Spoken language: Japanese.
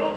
を